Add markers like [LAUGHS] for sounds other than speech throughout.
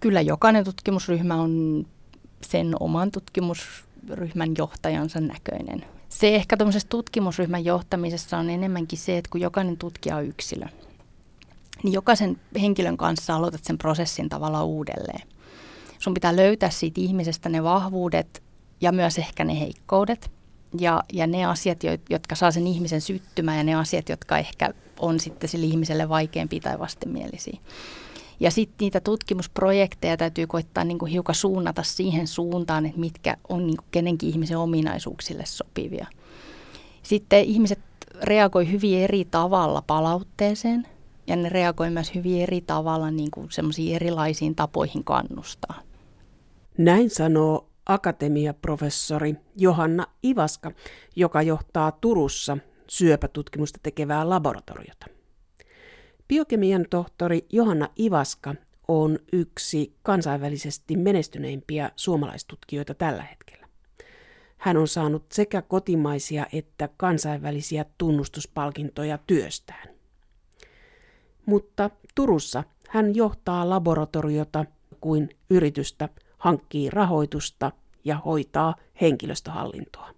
Kyllä jokainen tutkimusryhmä on sen oman tutkimusryhmän johtajansa näköinen. Se ehkä tuommoisessa tutkimusryhmän johtamisessa on enemmänkin se, että kun jokainen tutkija on yksilö, niin jokaisen henkilön kanssa aloitat sen prosessin tavalla uudelleen. Sun pitää löytää siitä ihmisestä ne vahvuudet ja myös ehkä ne heikkoudet ja, ja ne asiat, jotka saa sen ihmisen syttymään ja ne asiat, jotka ehkä on sitten sille ihmiselle vaikeampia tai vastenmielisiä. Ja sitten niitä tutkimusprojekteja täytyy koittaa niin kuin hiukan suunnata siihen suuntaan, että mitkä on niin kuin kenenkin ihmisen ominaisuuksille sopivia. Sitten ihmiset reagoi hyvin eri tavalla palautteeseen ja ne reagoi myös hyvin eri tavalla niin kuin erilaisiin tapoihin kannustaa. Näin sanoo akatemiaprofessori Johanna Ivaska, joka johtaa Turussa syöpätutkimusta tekevää laboratoriota. Biokemian tohtori Johanna Ivaska on yksi kansainvälisesti menestyneimpiä suomalaistutkijoita tällä hetkellä. Hän on saanut sekä kotimaisia että kansainvälisiä tunnustuspalkintoja työstään. Mutta Turussa hän johtaa laboratoriota kuin yritystä, hankkii rahoitusta ja hoitaa henkilöstöhallintoa.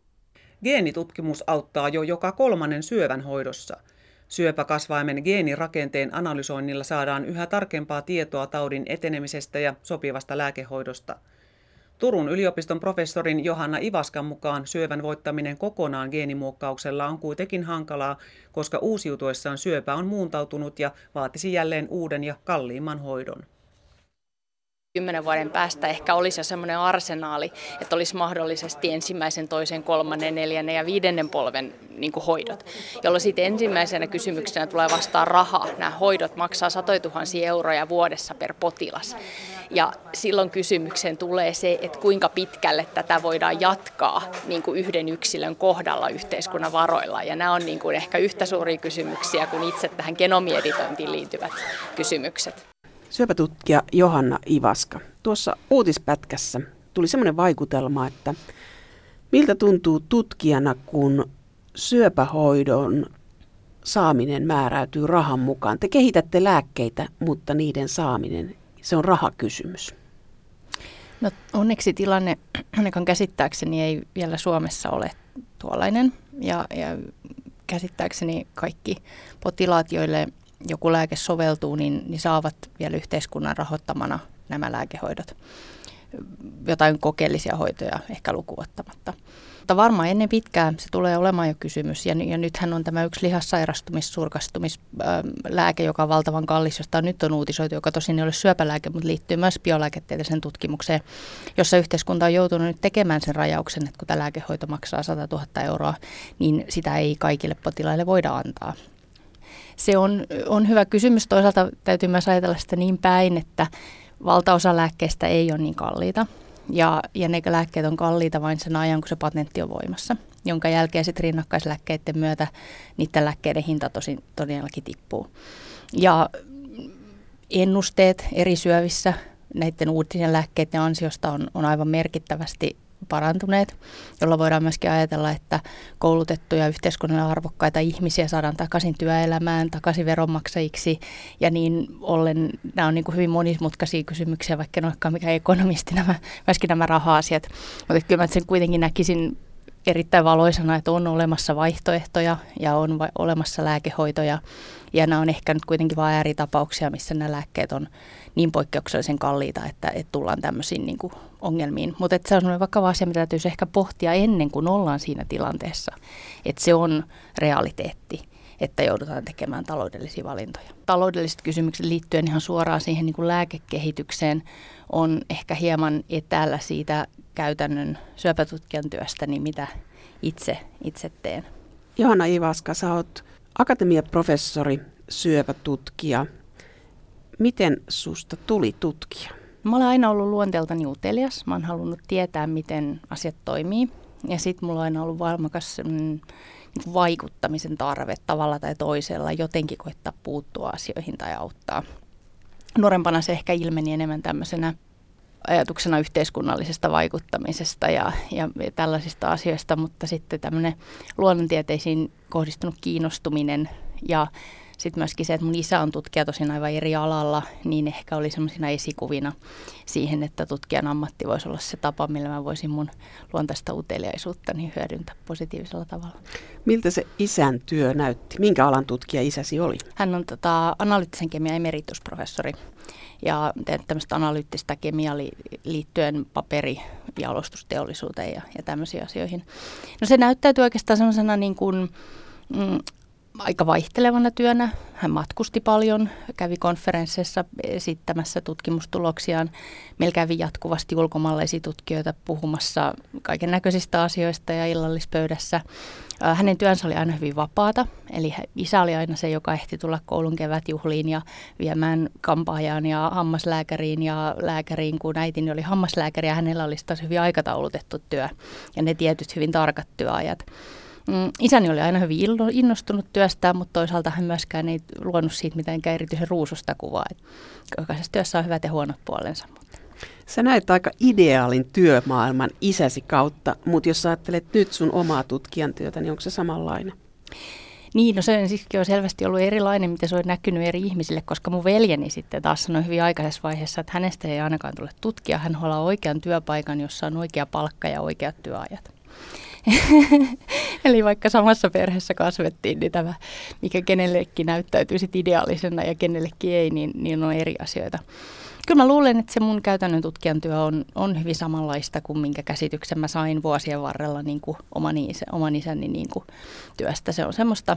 Geenitutkimus auttaa jo joka kolmannen syövän hoidossa – Syöpäkasvaimen geenirakenteen analysoinnilla saadaan yhä tarkempaa tietoa taudin etenemisestä ja sopivasta lääkehoidosta. Turun yliopiston professorin Johanna Ivaskan mukaan syövän voittaminen kokonaan geenimuokkauksella on kuitenkin hankalaa, koska uusiutuessaan syöpä on muuntautunut ja vaatisi jälleen uuden ja kalliimman hoidon kymmenen vuoden päästä ehkä olisi jo semmoinen arsenaali, että olisi mahdollisesti ensimmäisen, toisen, kolmannen, neljännen ja viidennen polven niin kuin hoidot, jolloin sitten ensimmäisenä kysymyksenä tulee vastaan raha. Nämä hoidot maksaa satoja tuhansia euroja vuodessa per potilas. Ja silloin kysymykseen tulee se, että kuinka pitkälle tätä voidaan jatkaa niin kuin yhden yksilön kohdalla yhteiskunnan varoilla. Ja nämä on niin kuin ehkä yhtä suuria kysymyksiä kuin itse tähän genomieditointiin liittyvät kysymykset. Syöpätutkija Johanna Ivaska. Tuossa uutispätkässä tuli semmoinen vaikutelma, että miltä tuntuu tutkijana, kun syöpähoidon saaminen määräytyy rahan mukaan. Te kehitätte lääkkeitä, mutta niiden saaminen, se on rahakysymys. No onneksi tilanne ainakaan käsittääkseni ei vielä Suomessa ole tuollainen. Ja, ja käsittääkseni kaikki potilaat, joille joku lääke soveltuu, niin, niin saavat vielä yhteiskunnan rahoittamana nämä lääkehoidot. Jotain kokeellisia hoitoja ehkä lukuottamatta. Mutta varmaan ennen pitkään se tulee olemaan jo kysymys. Ja, ja nythän on tämä yksi lihassairastumis, surkastumislääke, joka on valtavan kallis, josta nyt on uutisoitu, joka tosin ei ole syöpälääke, mutta liittyy myös biolääketieteelliseen tutkimukseen, jossa yhteiskunta on joutunut nyt tekemään sen rajauksen, että kun tämä lääkehoito maksaa 100 000 euroa, niin sitä ei kaikille potilaille voida antaa se on, on hyvä kysymys. Toisaalta täytyy myös ajatella sitä niin päin, että valtaosa lääkkeistä ei ole niin kalliita. Ja, ja ne lääkkeet on kalliita vain sen ajan, kun se patentti on voimassa, jonka jälkeen sitten rinnakkaislääkkeiden myötä niiden lääkkeiden hinta tosin todellakin tippuu. Ja ennusteet eri syövissä näiden uutisen lääkkeiden ansiosta on, on aivan merkittävästi parantuneet, jolla voidaan myöskin ajatella, että koulutettuja yhteiskunnalle arvokkaita ihmisiä saadaan takaisin työelämään, takaisin veronmaksajiksi ja niin ollen nämä on niin kuin hyvin monimutkaisia kysymyksiä, vaikka en olekaan mikään ekonomisti nämä, myöskin nämä raha-asiat, mutta kyllä mä sen kuitenkin näkisin erittäin valoisana, että on olemassa vaihtoehtoja ja on va- olemassa lääkehoitoja. Ja nämä on ehkä nyt kuitenkin vain ääritapauksia, missä nämä lääkkeet on niin poikkeuksellisen kalliita, että, että tullaan tämmöisiin niin kuin ongelmiin. Mutta se on sellainen vakava asia, mitä täytyisi ehkä pohtia ennen kuin ollaan siinä tilanteessa. Että se on realiteetti että joudutaan tekemään taloudellisia valintoja. Taloudelliset kysymykset liittyen ihan suoraan siihen niin kuin lääkekehitykseen on ehkä hieman etäällä siitä käytännön syöpätutkijan työstä, niin mitä itse, itse teen. Johanna Ivaska, sä oot akatemiaprofessori, syöpätutkija. Miten susta tuli tutkija? Mä olen aina ollut luonteeltani utelias. Mä oon halunnut tietää, miten asiat toimii. Ja sitten mulla on aina ollut valmakas mm, vaikuttamisen tarve tavalla tai toisella, jotenkin koittaa puuttua asioihin tai auttaa. Nuorempana se ehkä ilmeni enemmän tämmöisenä ajatuksena yhteiskunnallisesta vaikuttamisesta ja, ja tällaisista asioista, mutta sitten tämmöinen luonnontieteisiin kohdistunut kiinnostuminen ja sitten myöskin se, että mun isä on tutkija tosin aivan eri alalla, niin ehkä oli semmoisina esikuvina siihen, että tutkijan ammatti voisi olla se tapa, millä mä voisin mun luontaista uteliaisuutta niin hyödyntää positiivisella tavalla. Miltä se isän työ näytti? Minkä alan tutkija isäsi oli? Hän on tota, analyyttisen kemian emeritusprofessori ja tämmöistä analyyttistä kemiaa liittyen paperijalostusteollisuuteen ja, ja tämmöisiin asioihin. No se näyttäytyy oikeastaan semmoisena niin kuin, mm, aika vaihtelevana työnä. Hän matkusti paljon, kävi konferensseissa esittämässä tutkimustuloksiaan. Meillä kävi jatkuvasti ulkomaalaisia tutkijoita puhumassa kaiken näköisistä asioista ja illallispöydässä. Hänen työnsä oli aina hyvin vapaata, eli isä oli aina se, joka ehti tulla koulun kevätjuhliin ja viemään kampaajaan ja hammaslääkäriin ja lääkäriin, kun äitini oli hammaslääkäri ja hänellä oli taas hyvin aikataulutettu työ ja ne tietyt hyvin tarkat työajat. Mm, isäni oli aina hyvin innostunut työstään, mutta toisaalta hän myöskään ei luonut siitä mitenkään erityisen ruususta kuvaa. Jokaisessa työssä on hyvät ja huonot puolensa. Mutta. Sä näet aika ideaalin työmaailman isäsi kautta, mutta jos ajattelet nyt sun omaa tutkijan työtä, niin onko se samanlainen? Niin, no se on selvästi ollut erilainen, mitä se on näkynyt eri ihmisille, koska mun veljeni sitten taas sanoi hyvin aikaisessa vaiheessa, että hänestä ei ainakaan tule tutkia, hän haluaa oikean työpaikan, jossa on oikea palkka ja oikeat työajat. [LAUGHS] Eli vaikka samassa perheessä kasvettiin, niin tämä, mikä kenellekin näyttäytyy sit ideaalisena ja kenellekin ei, niin, niin on eri asioita. Kyllä mä luulen, että se mun käytännön tutkijan työ on, on hyvin samanlaista kuin minkä käsityksen mä sain vuosien varrella niin kuin oman, isä, oman isäni niin kuin työstä. Se on semmoista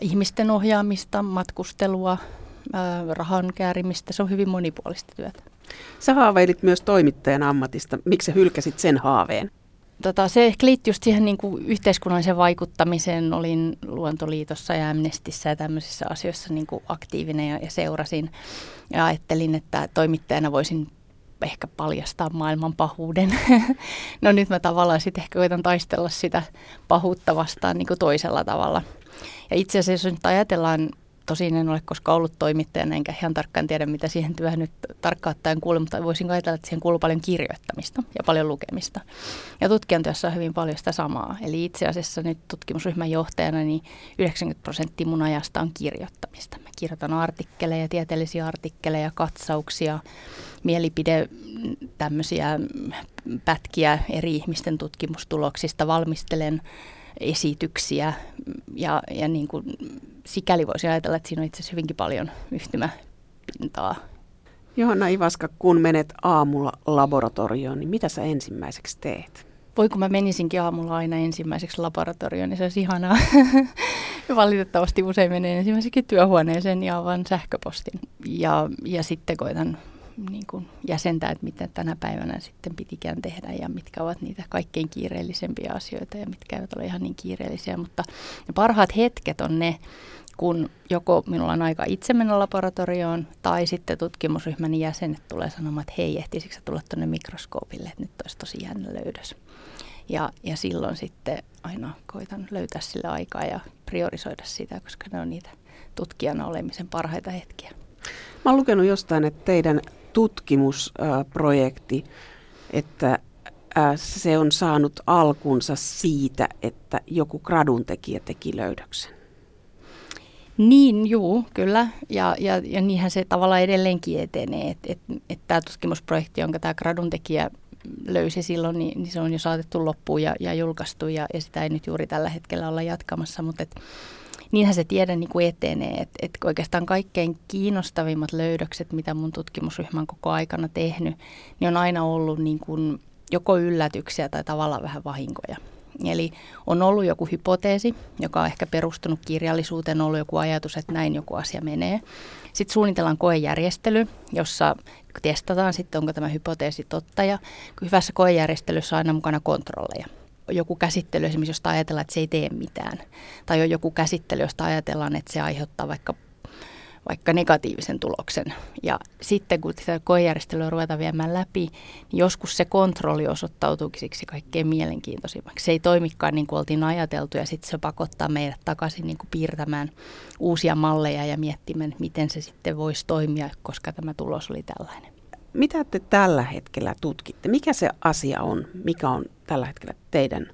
ihmisten ohjaamista, matkustelua, rahan käärimistä. Se on hyvin monipuolista työtä. Sä haaveilit myös toimittajan ammatista. Miksi sä hylkäsit sen haaveen? Tota, se ehkä liittyy just siihen niin kuin yhteiskunnalliseen vaikuttamiseen. Olin Luontoliitossa ja Amnestissä ja tämmöisissä asioissa niin kuin aktiivinen ja, ja seurasin. Ja ajattelin, että toimittajana voisin ehkä paljastaa maailman pahuuden. [LAUGHS] no nyt mä tavallaan sitten ehkä koitan taistella sitä pahuutta vastaan niin kuin toisella tavalla. Ja itse asiassa jos nyt ajatellaan Tosin en ole koskaan ollut toimittajana, enkä ihan tarkkaan tiedä, mitä siihen työhön nyt tarkkaan ottaen kuuluu, mutta voisin ajatella, että siihen kuuluu paljon kirjoittamista ja paljon lukemista. Ja tutkijan työssä on hyvin paljon sitä samaa. Eli itse asiassa nyt tutkimusryhmän johtajana niin 90 prosenttia mun ajasta on kirjoittamista. Mä kirjoitan artikkeleja, tieteellisiä artikkeleja, katsauksia, mielipide tämmöisiä pätkiä eri ihmisten tutkimustuloksista, valmistelen esityksiä ja, ja niin kuin sikäli voisi ajatella, että siinä on itse asiassa hyvinkin paljon yhtymäpintaa. Johanna Ivaska, kun menet aamulla laboratorioon, niin mitä sä ensimmäiseksi teet? Voi kun mä menisinkin aamulla aina ensimmäiseksi laboratorioon, niin se olisi ihanaa. [LAUGHS] Valitettavasti usein menen ensimmäiseksi työhuoneeseen ja avaan sähköpostin. Ja, ja sitten koitan niin kuin jäsentää, että mitä tänä päivänä sitten pitikään tehdä ja mitkä ovat niitä kaikkein kiireellisempiä asioita ja mitkä eivät ole ihan niin kiireellisiä. Mutta ne parhaat hetket on ne, kun joko minulla on aika itse mennä laboratorioon tai sitten tutkimusryhmän jäsenet tulee sanomaan, että hei, ehtisikö tulla tuonne mikroskoopille, että nyt olisi tosi jännä löydös. Ja, ja silloin sitten aina koitan löytää sille aikaa ja priorisoida sitä, koska ne on niitä tutkijana olemisen parhaita hetkiä. Mä oon lukenut jostain, että teidän tutkimusprojekti, että se on saanut alkunsa siitä, että joku gradun tekijä teki löydöksen. Niin, juu, kyllä. Ja, ja, ja niinhän se tavallaan edelleenkin etenee. Että et, et tämä tutkimusprojekti, jonka tämä gradun tekijä löysi silloin, niin, niin se on jo saatettu loppuun ja, ja julkaistu ja, ja sitä ei nyt juuri tällä hetkellä olla jatkamassa. Mutta et, niinhän se tiede niin kuin etenee. Että et oikeastaan kaikkein kiinnostavimmat löydökset, mitä mun tutkimusryhmän koko aikana tehnyt, niin on aina ollut niin kuin joko yllätyksiä tai tavallaan vähän vahinkoja. Eli on ollut joku hypoteesi, joka on ehkä perustunut kirjallisuuteen, on ollut joku ajatus, että näin joku asia menee. Sitten suunnitellaan koejärjestely, jossa testataan sitten, onko tämä hypoteesi totta. Ja hyvässä koejärjestelyssä on aina mukana kontrolleja joku käsittely esimerkiksi, josta ajatellaan, että se ei tee mitään. Tai on joku käsittely, josta ajatellaan, että se aiheuttaa vaikka vaikka negatiivisen tuloksen. Ja sitten kun sitä koejärjestelyä ruvetaan viemään läpi, niin joskus se kontrolli osoittautuukin siksi kaikkein mielenkiintoisimmaksi. Se ei toimikaan niin kuin oltiin ajateltu ja sitten se pakottaa meidät takaisin niin kuin piirtämään uusia malleja ja miettimään, miten se sitten voisi toimia, koska tämä tulos oli tällainen. Mitä te tällä hetkellä tutkitte? Mikä se asia on, mikä on tällä hetkellä teidän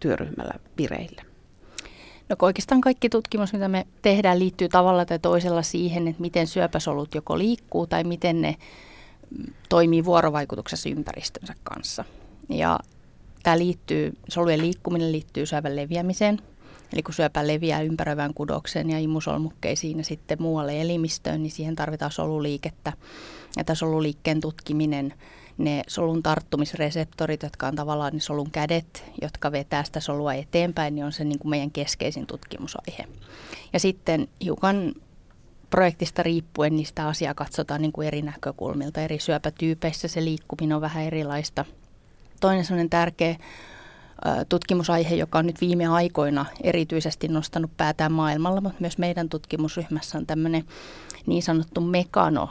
työryhmällä vireillä? No oikeastaan kaikki tutkimus, mitä me tehdään, liittyy tavalla tai toisella siihen, että miten syöpäsolut joko liikkuu tai miten ne mm, toimii vuorovaikutuksessa ympäristönsä kanssa. Ja tämä liittyy, solujen liikkuminen liittyy syövän leviämiseen. Eli kun syöpä leviää ympäröivään kudokseen ja imusolmukkeisiin ja sitten muualle elimistöön, niin siihen tarvitaan soluliikettä. Ja tämä soluliikkeen tutkiminen, ne solun tarttumisreseptorit, jotka on tavallaan ne solun kädet, jotka vetää sitä solua eteenpäin, niin on se niin kuin meidän keskeisin tutkimusaihe. Ja sitten hiukan projektista riippuen niistä asiaa katsotaan niin kuin eri näkökulmilta. Eri syöpätyypeissä se liikkuminen on vähän erilaista. Toinen sellainen tärkeä tutkimusaihe, joka on nyt viime aikoina erityisesti nostanut päätään maailmalla, mutta myös meidän tutkimusryhmässä on tämmöinen niin sanottu mekano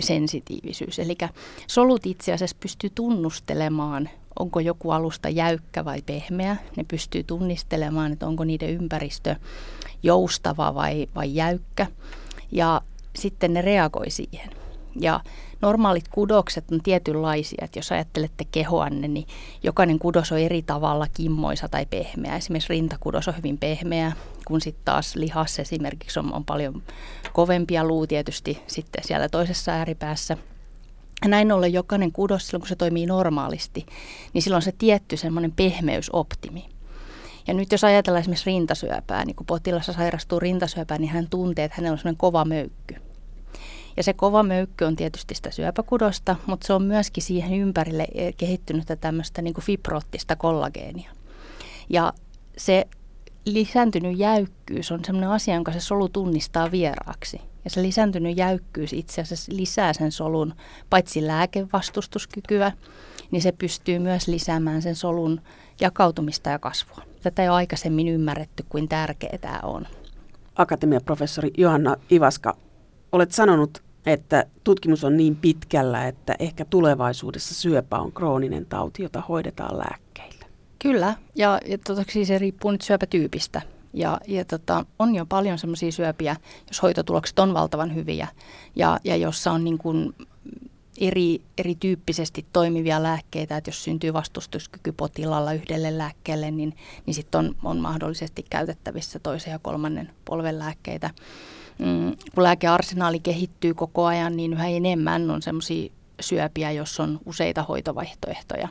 sensitiivisyys. Eli solut itse asiassa pystyy tunnustelemaan, onko joku alusta jäykkä vai pehmeä. Ne pystyy tunnistelemaan, että onko niiden ympäristö joustava vai, vai jäykkä. Ja sitten ne reagoi siihen. Ja normaalit kudokset on tietynlaisia, että jos ajattelette kehoanne, niin jokainen kudos on eri tavalla kimmoisa tai pehmeä. Esimerkiksi rintakudos on hyvin pehmeä, kun sitten taas lihas esimerkiksi on, on paljon kovempia luu tietysti sitten siellä toisessa ääripäässä. Näin ollen jokainen kudos, silloin kun se toimii normaalisti, niin silloin se tietty semmoinen pehmeysoptimi. Ja nyt jos ajatellaan esimerkiksi rintasyöpää, niin kun potilassa sairastuu rintasyöpään, niin hän tuntee, että hänellä on semmoinen kova möykky. Ja se kova möykky on tietysti sitä syöpäkudosta, mutta se on myöskin siihen ympärille eh, kehittynyttä tämmöistä niin fibroottista kollageenia. Ja se lisääntynyt jäykkyys on sellainen asia, jonka se solu tunnistaa vieraaksi. Ja se lisääntynyt jäykkyys itse asiassa lisää sen solun paitsi lääkevastustuskykyä, niin se pystyy myös lisäämään sen solun jakautumista ja kasvua. Tätä ei ole aikaisemmin ymmärretty, kuin tärkeää tämä on. Akatemiaprofessori Johanna Ivaska, olet sanonut, että tutkimus on niin pitkällä, että ehkä tulevaisuudessa syöpä on krooninen tauti, jota hoidetaan lääkkeillä. Kyllä, ja, ja tota, siis se riippuu nyt syöpätyypistä. Ja, ja tota, on jo paljon sellaisia syöpiä, jos hoitotulokset on valtavan hyviä ja, ja jossa on niin kuin eri, erityyppisesti toimivia lääkkeitä, että jos syntyy vastustuskyky potilaalla yhdelle lääkkeelle, niin, niin sitten on, on mahdollisesti käytettävissä toisen ja kolmannen polven lääkkeitä mm, kun lääkearsenaali kehittyy koko ajan, niin yhä enemmän on semmoisia syöpiä, jos on useita hoitovaihtoehtoja.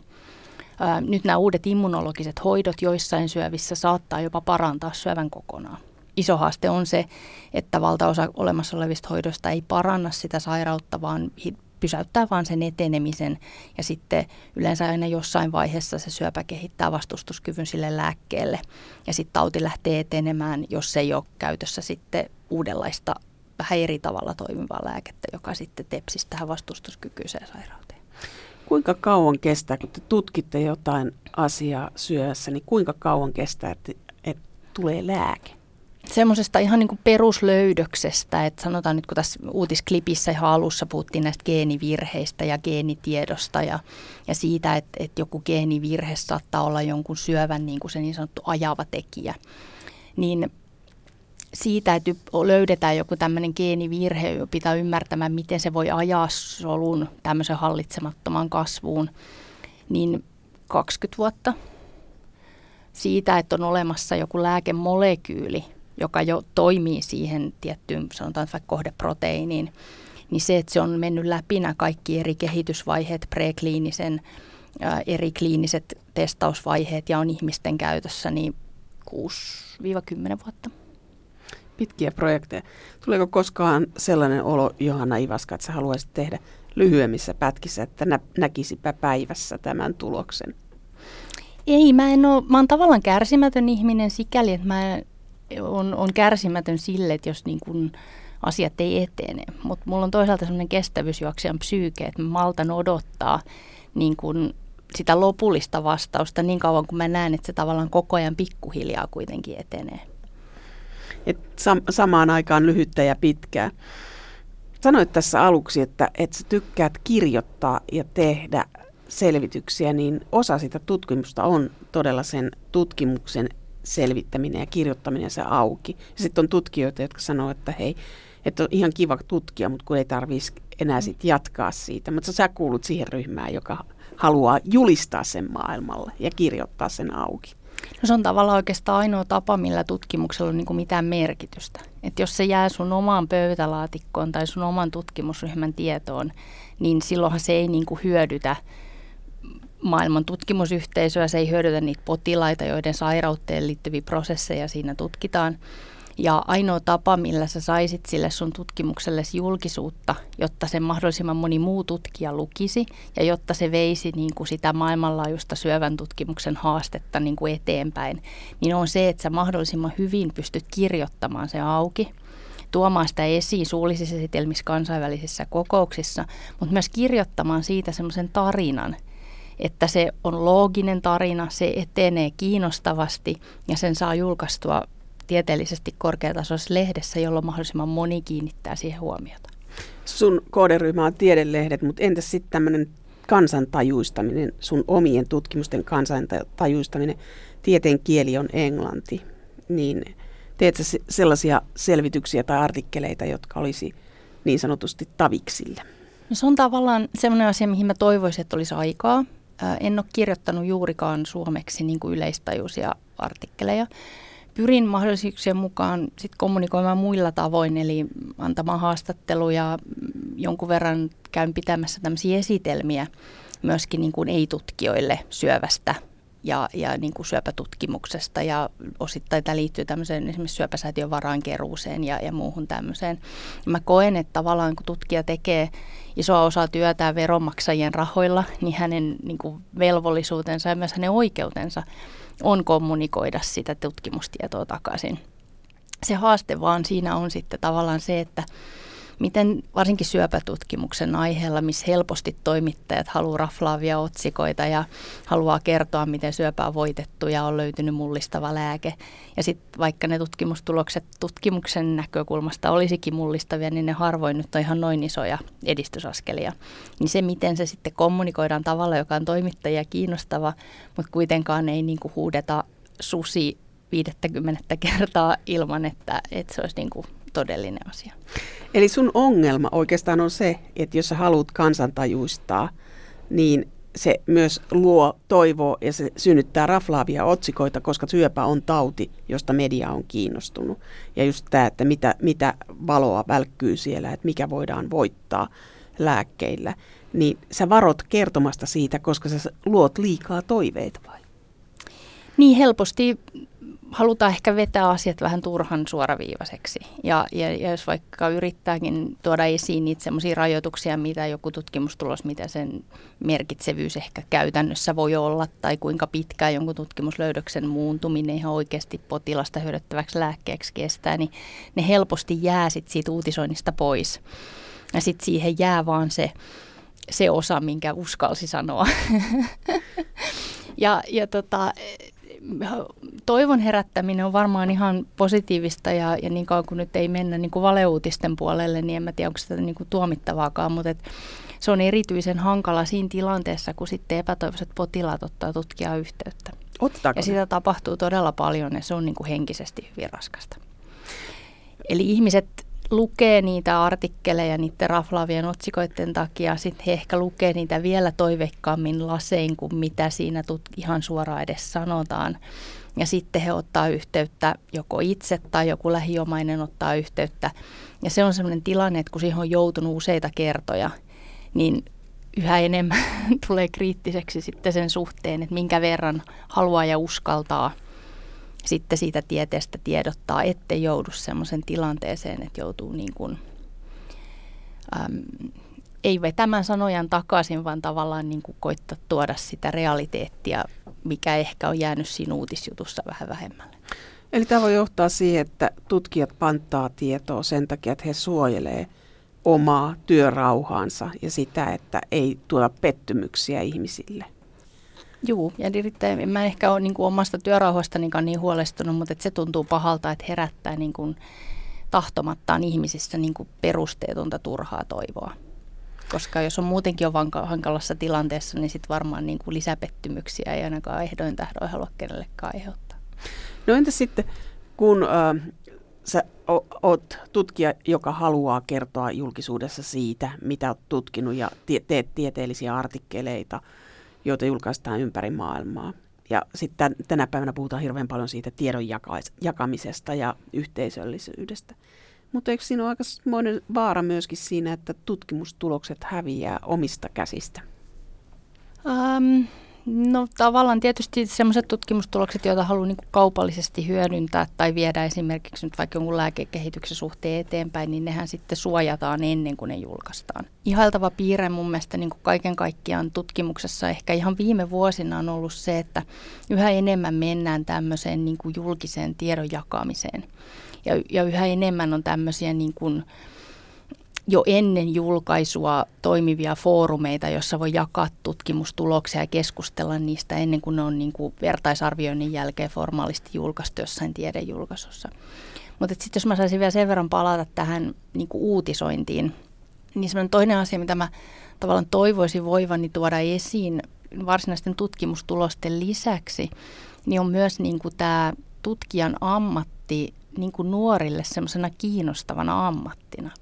Nyt nämä uudet immunologiset hoidot joissain syövissä saattaa jopa parantaa syövän kokonaan. Iso haaste on se, että valtaosa olemassa olevista hoidoista ei paranna sitä sairautta, vaan pysäyttää vaan sen etenemisen ja sitten yleensä aina jossain vaiheessa se syöpä kehittää vastustuskyvyn sille lääkkeelle ja sitten tauti lähtee etenemään, jos ei ole käytössä sitten uudenlaista vähän eri tavalla toimivaa lääkettä, joka sitten tepsisi tähän vastustuskykyiseen sairauteen. Kuinka kauan kestää, kun te tutkitte jotain asiaa syössä, niin kuinka kauan kestää, että, että tulee lääke? Semmoisesta ihan niin kuin peruslöydöksestä, että sanotaan nyt kun tässä uutisklipissä ihan alussa puhuttiin näistä geenivirheistä ja geenitiedosta ja, ja siitä, että, että joku geenivirhe saattaa olla jonkun syövän niin kuin se niin sanottu ajava tekijä, niin siitä, että löydetään joku tämmöinen geenivirhe, pitää ymmärtämään, miten se voi ajaa solun tämmöisen hallitsemattoman kasvuun, niin 20 vuotta siitä, että on olemassa joku lääkemolekyyli, joka jo toimii siihen tiettyyn, sanotaan vaikka kohdeproteiiniin, niin se, että se on mennyt läpi nämä kaikki eri kehitysvaiheet, prekliinisen, ää, eri kliiniset testausvaiheet ja on ihmisten käytössä, niin 6-10 vuotta. Pitkiä projekteja. Tuleeko koskaan sellainen olo, Johanna Ivaska, että sä haluaisit tehdä lyhyemmissä pätkissä, että nä- näkisipä päivässä tämän tuloksen? Ei, mä en ole, mä oon tavallaan kärsimätön ihminen sikäli, että mä on, on kärsimätön sille, että jos niin kun asiat ei etene. Mutta mulla on toisaalta sellainen kestävyysjuoksijan psyyke, että mä maltan odottaa niin kun sitä lopullista vastausta niin kauan kuin mä näen, että se tavallaan koko ajan pikkuhiljaa kuitenkin etenee. Et sam- samaan aikaan lyhyttä ja pitkää. Sanoit tässä aluksi, että, että sä tykkäät kirjoittaa ja tehdä selvityksiä, niin osa sitä tutkimusta on todella sen tutkimuksen selvittäminen ja kirjoittaminen se auki. Sitten on tutkijoita, jotka sanoo, että hei, että on ihan kiva tutkia, mutta kun ei tarvitsisi enää sit jatkaa siitä. Mutta sä kuulut siihen ryhmään, joka haluaa julistaa sen maailmalle ja kirjoittaa sen auki. No se on tavallaan oikeastaan ainoa tapa, millä tutkimuksella on niin kuin mitään merkitystä. Et jos se jää sun omaan pöytälaatikkoon tai sun oman tutkimusryhmän tietoon, niin silloinhan se ei niin kuin hyödytä maailman tutkimusyhteisöä, se ei hyödytä niitä potilaita, joiden sairauteen liittyviä prosesseja siinä tutkitaan. Ja ainoa tapa, millä sä saisit sille sun tutkimukselle julkisuutta, jotta sen mahdollisimman moni muu tutkija lukisi ja jotta se veisi niin kuin sitä maailmanlaajuista syövän tutkimuksen haastetta niin kuin eteenpäin, niin on se, että sä mahdollisimman hyvin pystyt kirjoittamaan se auki tuomaan sitä esiin suullisissa esitelmissä kansainvälisissä kokouksissa, mutta myös kirjoittamaan siitä semmoisen tarinan, että se on looginen tarina, se etenee kiinnostavasti ja sen saa julkaistua tieteellisesti korkeatasoisessa lehdessä, jolloin mahdollisimman moni kiinnittää siihen huomiota. Sun kohderyhmä on tiedelehdet, mutta entäs sitten tämmöinen kansantajuistaminen, sun omien tutkimusten kansantajuistaminen, tieteen kieli on englanti, niin teet sä sellaisia selvityksiä tai artikkeleita, jotka olisi niin sanotusti taviksille? No se on tavallaan semmoinen asia, mihin mä toivoisin, että olisi aikaa. En ole kirjoittanut juurikaan suomeksi niin kuin yleistajuisia artikkeleja. Pyrin mahdollisuuksien mukaan sit kommunikoimaan muilla tavoin, eli antamaan haastatteluja, jonkun verran käyn pitämässä tämmöisiä esitelmiä myöskin niin kuin ei-tutkijoille syövästä ja, ja niin kuin syöpätutkimuksesta ja osittain tämä liittyy tämmöiseen esimerkiksi syöpäsäätiön varainkeruuseen ja, ja muuhun tämmöiseen. Mä koen, että tavallaan kun tutkija tekee isoa osaa työtään veronmaksajien rahoilla, niin hänen niin kuin velvollisuutensa ja myös hänen oikeutensa on kommunikoida sitä tutkimustietoa takaisin. Se haaste vaan siinä on sitten tavallaan se, että miten varsinkin syöpätutkimuksen aiheella, missä helposti toimittajat haluaa raflaavia otsikoita ja haluaa kertoa, miten syöpä on voitettu ja on löytynyt mullistava lääke. Ja sitten vaikka ne tutkimustulokset tutkimuksen näkökulmasta olisikin mullistavia, niin ne harvoin nyt on ihan noin isoja edistysaskelia. Niin se, miten se sitten kommunikoidaan tavalla, joka on toimittajia kiinnostava, mutta kuitenkaan ei niin kuin huudeta susi 50 kertaa ilman, että, että se olisi niin kuin todellinen asia. Eli sun ongelma oikeastaan on se, että jos sä haluat kansantajuistaa, niin se myös luo toivoa ja se synnyttää raflaavia otsikoita, koska syöpä on tauti, josta media on kiinnostunut. Ja just tämä, että mitä, mitä valoa välkkyy siellä, että mikä voidaan voittaa lääkkeillä, niin sä varot kertomasta siitä, koska sä luot liikaa toiveita vai? Niin helposti halutaan ehkä vetää asiat vähän turhan suoraviivaiseksi. Ja, ja, ja jos vaikka yrittääkin tuoda esiin niitä sellaisia rajoituksia, mitä joku tutkimustulos, mitä sen merkitsevyys ehkä käytännössä voi olla, tai kuinka pitkään jonkun tutkimuslöydöksen muuntuminen ihan oikeasti potilasta hyödyttäväksi lääkkeeksi kestää, niin ne helposti jää sit siitä uutisoinnista pois. Ja sitten siihen jää vaan se, se osa, minkä uskalsi sanoa. [LAUGHS] ja, ja tota, toivon herättäminen on varmaan ihan positiivista ja, ja niin kauan kuin nyt ei mennä niin kuin valeuutisten puolelle, niin en mä tiedä, onko sitä niin kuin tuomittavaakaan, mutta et se on erityisen hankala siinä tilanteessa, kun sitten epätoivoiset potilaat ottaa tutkijaa yhteyttä. Ottaako ja sitä tapahtuu todella paljon ja se on niin kuin henkisesti hyvin raskasta. Eli ihmiset lukee niitä artikkeleja niiden raflaavien otsikoiden takia. Sitten he ehkä lukee niitä vielä toiveikkaammin lasein kuin mitä siinä tut- ihan suoraan edes sanotaan. Ja sitten he ottaa yhteyttä, joko itse tai joku lähiomainen ottaa yhteyttä. Ja se on sellainen tilanne, että kun siihen on joutunut useita kertoja, niin yhä enemmän [LAUGHS] tulee kriittiseksi sitten sen suhteen, että minkä verran haluaa ja uskaltaa – sitten siitä tieteestä tiedottaa, ettei joudu sellaisen tilanteeseen, että joutuu niin kuin, äm, ei vetämään sanojan takaisin, vaan tavallaan niin kuin koittaa tuoda sitä realiteettia, mikä ehkä on jäänyt siinä uutisjutussa vähän vähemmälle. Eli tämä voi johtaa siihen, että tutkijat panttaa tietoa sen takia, että he suojelee omaa työrauhaansa ja sitä, että ei tuoda pettymyksiä ihmisille. Joo, ja erittäin, mä en ehkä ole niin kuin omasta työrauhastanikaan niin huolestunut, mutta se tuntuu pahalta, että herättää niin kuin tahtomattaan ihmisissä niin kuin perusteetonta turhaa toivoa. Koska jos on muutenkin jo hankalassa tilanteessa, niin sitten varmaan niin kuin lisäpettymyksiä ei ainakaan ehdoin tähdoin halua kenellekään aiheuttaa. No entä sitten, kun äh, sä oot tutkija, joka haluaa kertoa julkisuudessa siitä, mitä oot tutkinut ja te- teet tieteellisiä artikkeleita – joita julkaistaan ympäri maailmaa. Ja sitten tänä päivänä puhutaan hirveän paljon siitä tiedon jakamisesta ja yhteisöllisyydestä. Mutta eikö siinä ole aika vaara myöskin siinä, että tutkimustulokset häviää omista käsistä? Um, No tavallaan tietysti sellaiset tutkimustulokset, joita haluaa niin kaupallisesti hyödyntää tai viedä esimerkiksi nyt vaikka jonkun lääkekehityksen suhteen eteenpäin, niin nehän sitten suojataan ennen kuin ne julkaistaan. Ihailtava piirre mun mielestä niin kuin kaiken kaikkiaan tutkimuksessa ehkä ihan viime vuosina on ollut se, että yhä enemmän mennään tämmöiseen niin kuin julkiseen tiedon jakamiseen. Ja, ja yhä enemmän on tämmöisiä niin kuin, jo ennen julkaisua toimivia foorumeita, jossa voi jakaa tutkimustuloksia ja keskustella niistä ennen kuin ne on niin kuin vertaisarvioinnin jälkeen formaalisti julkaistu jossain tiedejulkaisussa. Mutta sitten jos mä saisin vielä sen verran palata tähän niin kuin uutisointiin, niin semmoinen toinen asia, mitä mä tavallaan toivoisin voivani tuoda esiin varsinaisten tutkimustulosten lisäksi, niin on myös niin kuin tämä tutkijan ammatti niin kuin nuorille semmoisena kiinnostavana ammattina –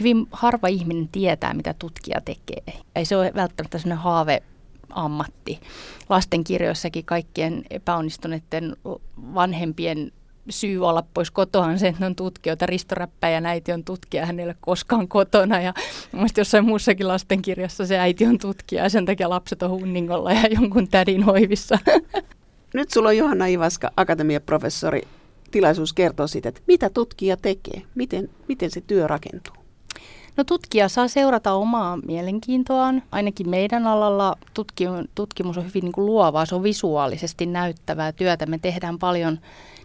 hyvin harva ihminen tietää, mitä tutkija tekee. Ei se ole välttämättä sellainen haave ammatti. Lastenkirjoissakin kaikkien epäonnistuneiden vanhempien syy olla pois kotoaan se, että on tutkijoita. Risto Räppäjä äiti on tutkija, hän ei ole koskaan kotona. Ja mielestäni jossain muussakin lastenkirjassa se äiti on tutkija ja sen takia lapset on hunningolla ja jonkun tädin hoivissa. Nyt sulla on Johanna Ivaska, akatemiaprofessori, tilaisuus kertoa siitä, että mitä tutkija tekee, miten, miten se työ rakentuu. No tutkija saa seurata omaa mielenkiintoaan. Ainakin meidän alalla tutkimus on hyvin niin kuin luovaa, se on visuaalisesti näyttävää työtä. Me tehdään paljon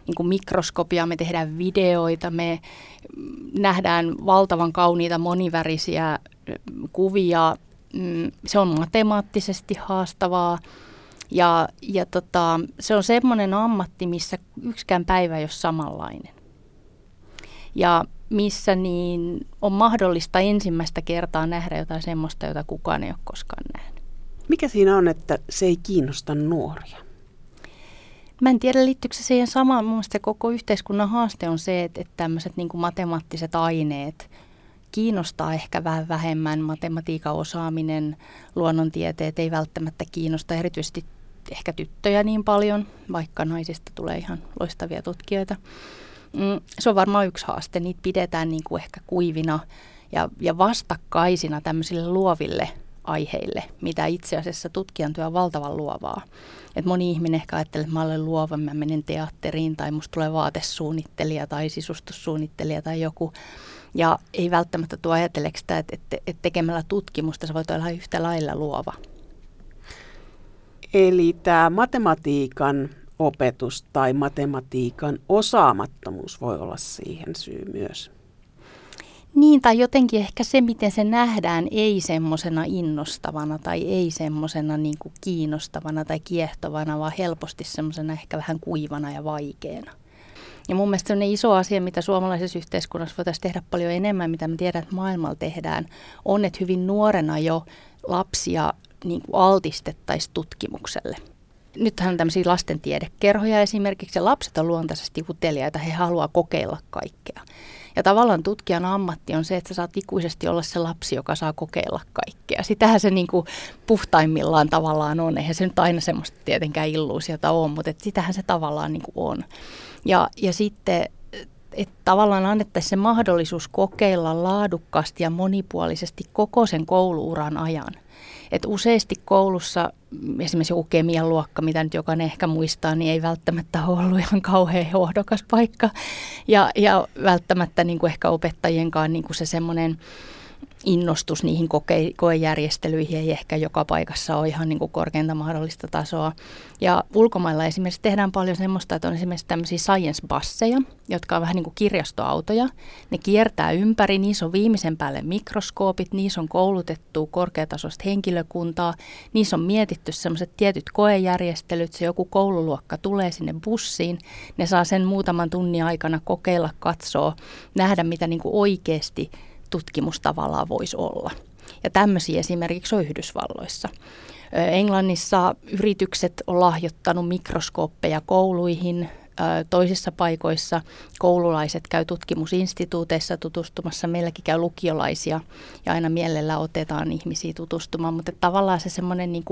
niin kuin mikroskopia, me tehdään videoita, me nähdään valtavan kauniita monivärisiä kuvia. Mm, se on matemaattisesti haastavaa. Ja, ja tota, se on semmoinen ammatti, missä yksikään päivä ei ole samanlainen. Ja missä niin on mahdollista ensimmäistä kertaa nähdä jotain semmoista, jota kukaan ei ole koskaan nähnyt. Mikä siinä on, että se ei kiinnosta nuoria? Mä en tiedä, liittyykö se siihen samaan. Mun mielestä koko yhteiskunnan haaste on se, että, että tämmöiset niin matemaattiset aineet kiinnostaa ehkä vähän vähemmän. Matematiikan osaaminen, luonnontieteet ei välttämättä kiinnosta erityisesti ehkä tyttöjä niin paljon, vaikka naisista tulee ihan loistavia tutkijoita. Mm, se on varmaan yksi haaste. Niitä pidetään niin kuin ehkä kuivina ja, ja vastakkaisina tämmöisille luoville aiheille, mitä itse asiassa tutkijan työ on valtavan luovaa. Et moni ihminen ehkä ajattelee, että mä olen luova, mä menen teatteriin tai musta tulee vaatesuunnittelija tai sisustussuunnittelija tai joku. Ja ei välttämättä tuo ajateleeko sitä, että, että, että tekemällä tutkimusta sä voit olla yhtä lailla luova. Eli tämä matematiikan opetus tai matematiikan osaamattomuus voi olla siihen syy myös. Niin, tai jotenkin ehkä se, miten se nähdään, ei semmoisena innostavana tai ei semmoisena niin kiinnostavana tai kiehtovana, vaan helposti semmoisena ehkä vähän kuivana ja vaikeana. Ja mun mielestä on iso asia, mitä suomalaisessa yhteiskunnassa voitaisiin tehdä paljon enemmän, mitä me tiedän, että maailmalla tehdään, on, että hyvin nuorena jo lapsia niin kuin altistettaisiin tutkimukselle – nythän on tämmöisiä lastentiedekerhoja esimerkiksi, ja lapset on luontaisesti uteliaita, he haluaa kokeilla kaikkea. Ja tavallaan tutkijan ammatti on se, että sä saat ikuisesti olla se lapsi, joka saa kokeilla kaikkea. Sitähän se niin kuin puhtaimmillaan tavallaan on. Eihän se nyt aina semmoista tietenkään illuusiota ole, mutta että sitähän se tavallaan niin kuin on. Ja, ja sitten että tavallaan annettaisiin se mahdollisuus kokeilla laadukkaasti ja monipuolisesti koko sen kouluuran ajan. Et useasti koulussa esimerkiksi joku kemian luokka, mitä nyt jokainen ehkä muistaa, niin ei välttämättä ollut ihan kauhean hohdokas paikka. Ja, ja välttämättä niin kuin ehkä opettajienkaan niin kuin se semmoinen innostus niihin koke- koejärjestelyihin ei ehkä joka paikassa ole ihan niin kuin korkeinta mahdollista tasoa. Ja ulkomailla esimerkiksi tehdään paljon semmoista, että on esimerkiksi tämmöisiä science-basseja, jotka on vähän niin kuin kirjastoautoja. Ne kiertää ympäri, niissä on viimeisen päälle mikroskoopit, niissä on koulutettu korkeatasoista henkilökuntaa, niissä on mietitty semmoiset tietyt koejärjestelyt, se joku koululuokka tulee sinne bussiin, ne saa sen muutaman tunnin aikana kokeilla, katsoa, nähdä mitä niin kuin oikeasti tutkimus tavallaan voisi olla. Ja tämmöisiä esimerkiksi on Yhdysvalloissa. Englannissa yritykset on lahjoittanut mikroskooppeja kouluihin toisissa paikoissa koululaiset käy tutkimusinstituuteissa tutustumassa, meilläkin käy lukiolaisia ja aina mielellä otetaan ihmisiä tutustumaan, mutta tavallaan se semmoinen niin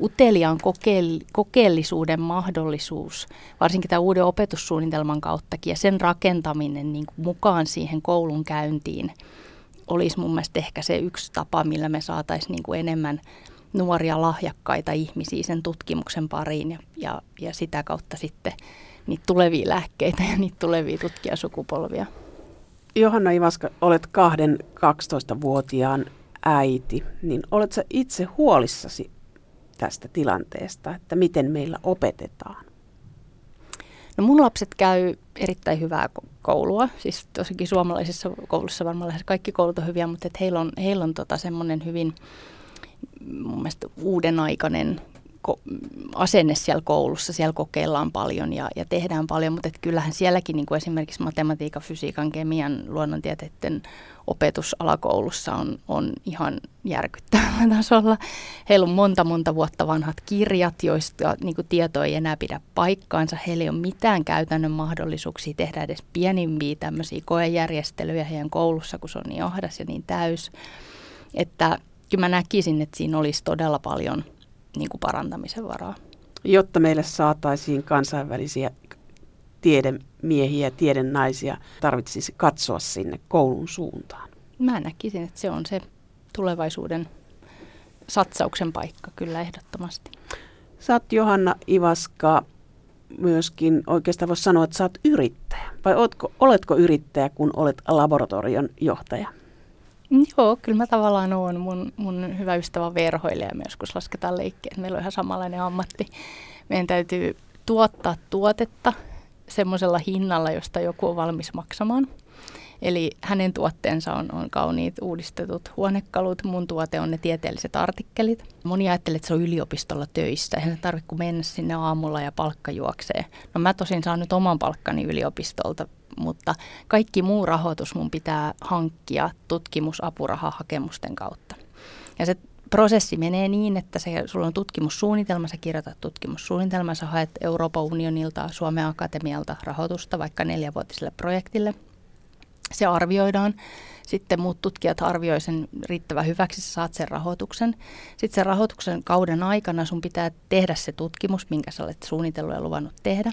uteliaan kokeel- kokeellisuuden mahdollisuus, varsinkin tämän uuden opetussuunnitelman kauttakin ja sen rakentaminen niin mukaan siihen koulun käyntiin olisi mun mielestä ehkä se yksi tapa, millä me saataisiin niin kuin enemmän nuoria lahjakkaita ihmisiä sen tutkimuksen pariin ja, ja, ja sitä kautta sitten niitä tulevia lääkkeitä ja niitä tulevia tutkijasukupolvia. Johanna Ivaska, olet kahden 12-vuotiaan äiti, niin oletko itse huolissasi tästä tilanteesta, että miten meillä opetetaan? No mun lapset käy erittäin hyvää koulua, siis tosikin suomalaisessa koulussa varmaan lähes kaikki koulut on hyviä, mutta heillä on, heillä on tota semmoinen hyvin mun mielestä uuden aikainen asenne siellä koulussa, siellä kokeillaan paljon ja, ja tehdään paljon, mutta kyllähän sielläkin niin kuin esimerkiksi matematiikan, fysiikan, kemian, luonnontieteiden opetus alakoulussa on, on ihan järkyttävällä [LAUGHS] tasolla. Heillä on monta monta vuotta vanhat kirjat, joista niin kuin tieto ei enää pidä paikkaansa. Heillä ei ole mitään käytännön mahdollisuuksia tehdä edes pienimpiä tämmöisiä koejärjestelyjä heidän koulussa, kun se on niin ahdas ja niin täys. Että kyllä mä näkisin, että siinä olisi todella paljon niin kuin parantamisen varaa. Jotta meille saataisiin kansainvälisiä tiedemiehiä ja tiedennaisia, tarvitsisi katsoa sinne koulun suuntaan. Mä näkisin, että se on se tulevaisuuden satsauksen paikka kyllä ehdottomasti. Sä oot Johanna Ivaska myöskin, oikeastaan voisi sanoa, että sä oot yrittäjä. Vai oletko, oletko yrittäjä, kun olet laboratorion johtaja? Joo, kyllä mä tavallaan oon. Mun, mun hyvä ystävä verhoilija me joskus lasketaan leikkiä. Meillä on ihan samanlainen ammatti. Meidän täytyy tuottaa tuotetta semmoisella hinnalla, josta joku on valmis maksamaan. Eli hänen tuotteensa on, on kauniit uudistetut huonekalut, mun tuote on ne tieteelliset artikkelit. Moni ajattelee, että se on yliopistolla töissä, eihän se tarvitse mennä sinne aamulla ja palkka juoksee. No mä tosin saan nyt oman palkkani yliopistolta mutta kaikki muu rahoitus mun pitää hankkia tutkimusapurahahakemusten kautta. Ja se prosessi menee niin, että se, sulla on tutkimussuunnitelma, sä kirjoitat tutkimussuunnitelma, sä haet Euroopan unionilta, Suomen Akatemialta rahoitusta vaikka neljävuotiselle projektille. Se arvioidaan, sitten muut tutkijat arvioi sen riittävän hyväksi, sä saat sen rahoituksen. Sitten sen rahoituksen kauden aikana sun pitää tehdä se tutkimus, minkä sä olet suunnitellut ja luvannut tehdä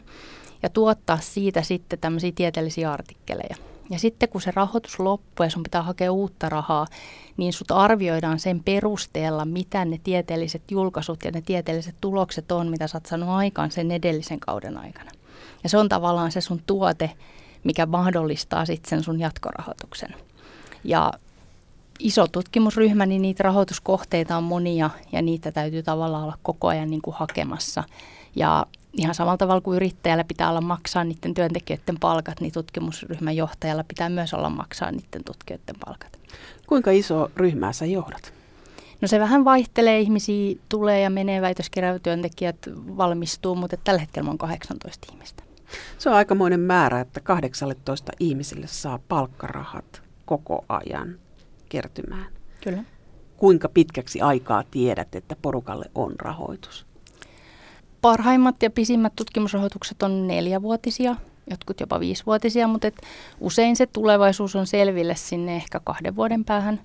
ja tuottaa siitä sitten tämmöisiä tieteellisiä artikkeleja. Ja sitten kun se rahoitus loppuu ja sun pitää hakea uutta rahaa, niin sut arvioidaan sen perusteella, mitä ne tieteelliset julkaisut ja ne tieteelliset tulokset on, mitä sä oot saanut aikaan sen edellisen kauden aikana. Ja se on tavallaan se sun tuote, mikä mahdollistaa sitten sen sun jatkorahoituksen. Ja iso tutkimusryhmä, niin niitä rahoituskohteita on monia ja niitä täytyy tavallaan olla koko ajan niin kuin hakemassa. Ja ihan samalla tavalla kuin yrittäjällä pitää olla maksaa niiden työntekijöiden palkat, niin tutkimusryhmän johtajalla pitää myös olla maksaa niiden tutkijoiden palkat. Kuinka iso ryhmää sä johdat? No se vähän vaihtelee, ihmisiä tulee ja menee, väitöskirjatyöntekijät valmistuu, mutta tällä hetkellä on 18 ihmistä. Se on aikamoinen määrä, että 18 ihmisille saa palkkarahat koko ajan kertymään. Kyllä. Kuinka pitkäksi aikaa tiedät, että porukalle on rahoitus? Parhaimmat ja pisimmät tutkimusrahoitukset on neljävuotisia, jotkut jopa viisivuotisia, mutta et usein se tulevaisuus on selville sinne ehkä kahden vuoden päähän.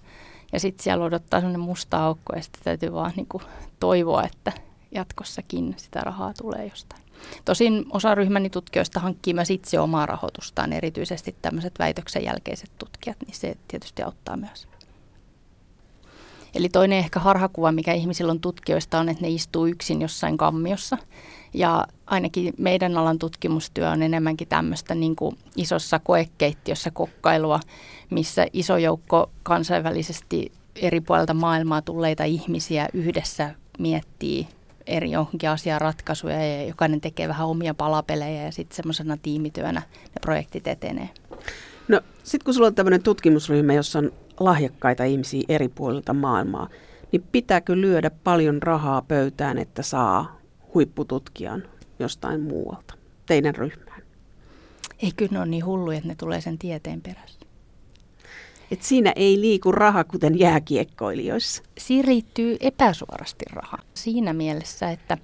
Ja sitten siellä odottaa sellainen musta aukko ja sitten täytyy vaan niinku toivoa, että jatkossakin sitä rahaa tulee jostain. Tosin osa ryhmäni tutkijoista hankkii myös itse omaa rahoitustaan, erityisesti tämmöiset väitöksen jälkeiset tutkijat, niin se tietysti auttaa myös. Eli toinen ehkä harhakuva, mikä ihmisillä on tutkijoista, on, että ne istuu yksin jossain kammiossa. Ja ainakin meidän alan tutkimustyö on enemmänkin tämmöistä niin kuin isossa koekeittiössä kokkailua, missä iso joukko kansainvälisesti eri puolilta maailmaa tulleita ihmisiä yhdessä miettii eri johonkin asian ratkaisuja ja jokainen tekee vähän omia palapelejä ja sitten semmoisena tiimityönä ne projektit etenee. No sitten kun sulla on tämmöinen tutkimusryhmä, jossa on lahjakkaita ihmisiä eri puolilta maailmaa, niin pitääkö lyödä paljon rahaa pöytään, että saa huippututkijan jostain muualta, teidän ryhmään? Ei kyllä ne on niin hulluja, että ne tulee sen tieteen perässä. Et siinä ei liiku raha kuten jääkiekkoilijoissa. Siinä riittyy epäsuorasti raha siinä mielessä, että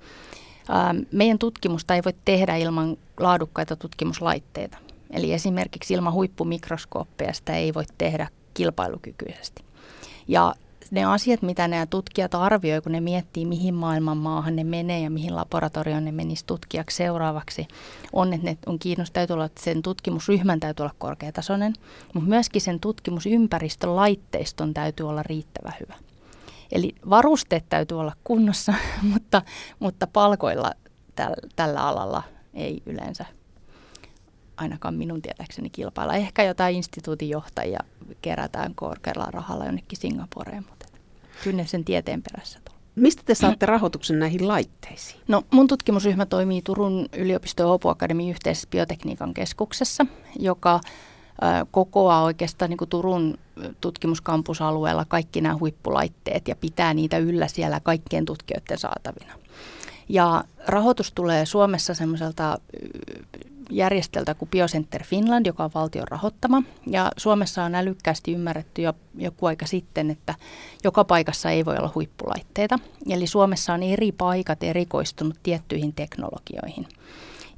Meidän tutkimusta ei voi tehdä ilman laadukkaita tutkimuslaitteita. Eli esimerkiksi ilman huippumikroskooppeja sitä ei voi tehdä kilpailukykyisesti. Ja ne asiat, mitä nämä tutkijat arvioivat, kun ne miettii, mihin maailman maahan ne menee ja mihin laboratorioon ne menisi tutkijaksi seuraavaksi, on, että ne on kiinnostunut, täytyy olla, että sen tutkimusryhmän täytyy olla korkeatasoinen, mutta myöskin sen tutkimusympäristön laitteiston täytyy olla riittävän hyvä. Eli varusteet täytyy olla kunnossa, [LAUGHS] mutta, mutta palkoilla täl, tällä alalla ei yleensä ainakaan minun tietääkseni kilpailla. Ehkä jotain instituutin johtajia kerätään korkealla rahalla jonnekin Singaporeen, mutta kyllä sen tieteen perässä tulee. Mistä te saatte rahoituksen näihin laitteisiin? No mun tutkimusryhmä toimii Turun yliopisto- ja Opu Akademiin yhteisessä biotekniikan keskuksessa, joka kokoaa oikeastaan niin kuin Turun tutkimuskampusalueella kaikki nämä huippulaitteet ja pitää niitä yllä siellä kaikkien tutkijoiden saatavina. Ja rahoitus tulee Suomessa semmoiselta järjestöltä kuin Biocenter Finland, joka on valtion rahoittama. Ja Suomessa on älykkäästi ymmärretty jo joku aika sitten, että joka paikassa ei voi olla huippulaitteita. Eli Suomessa on eri paikat erikoistunut tiettyihin teknologioihin.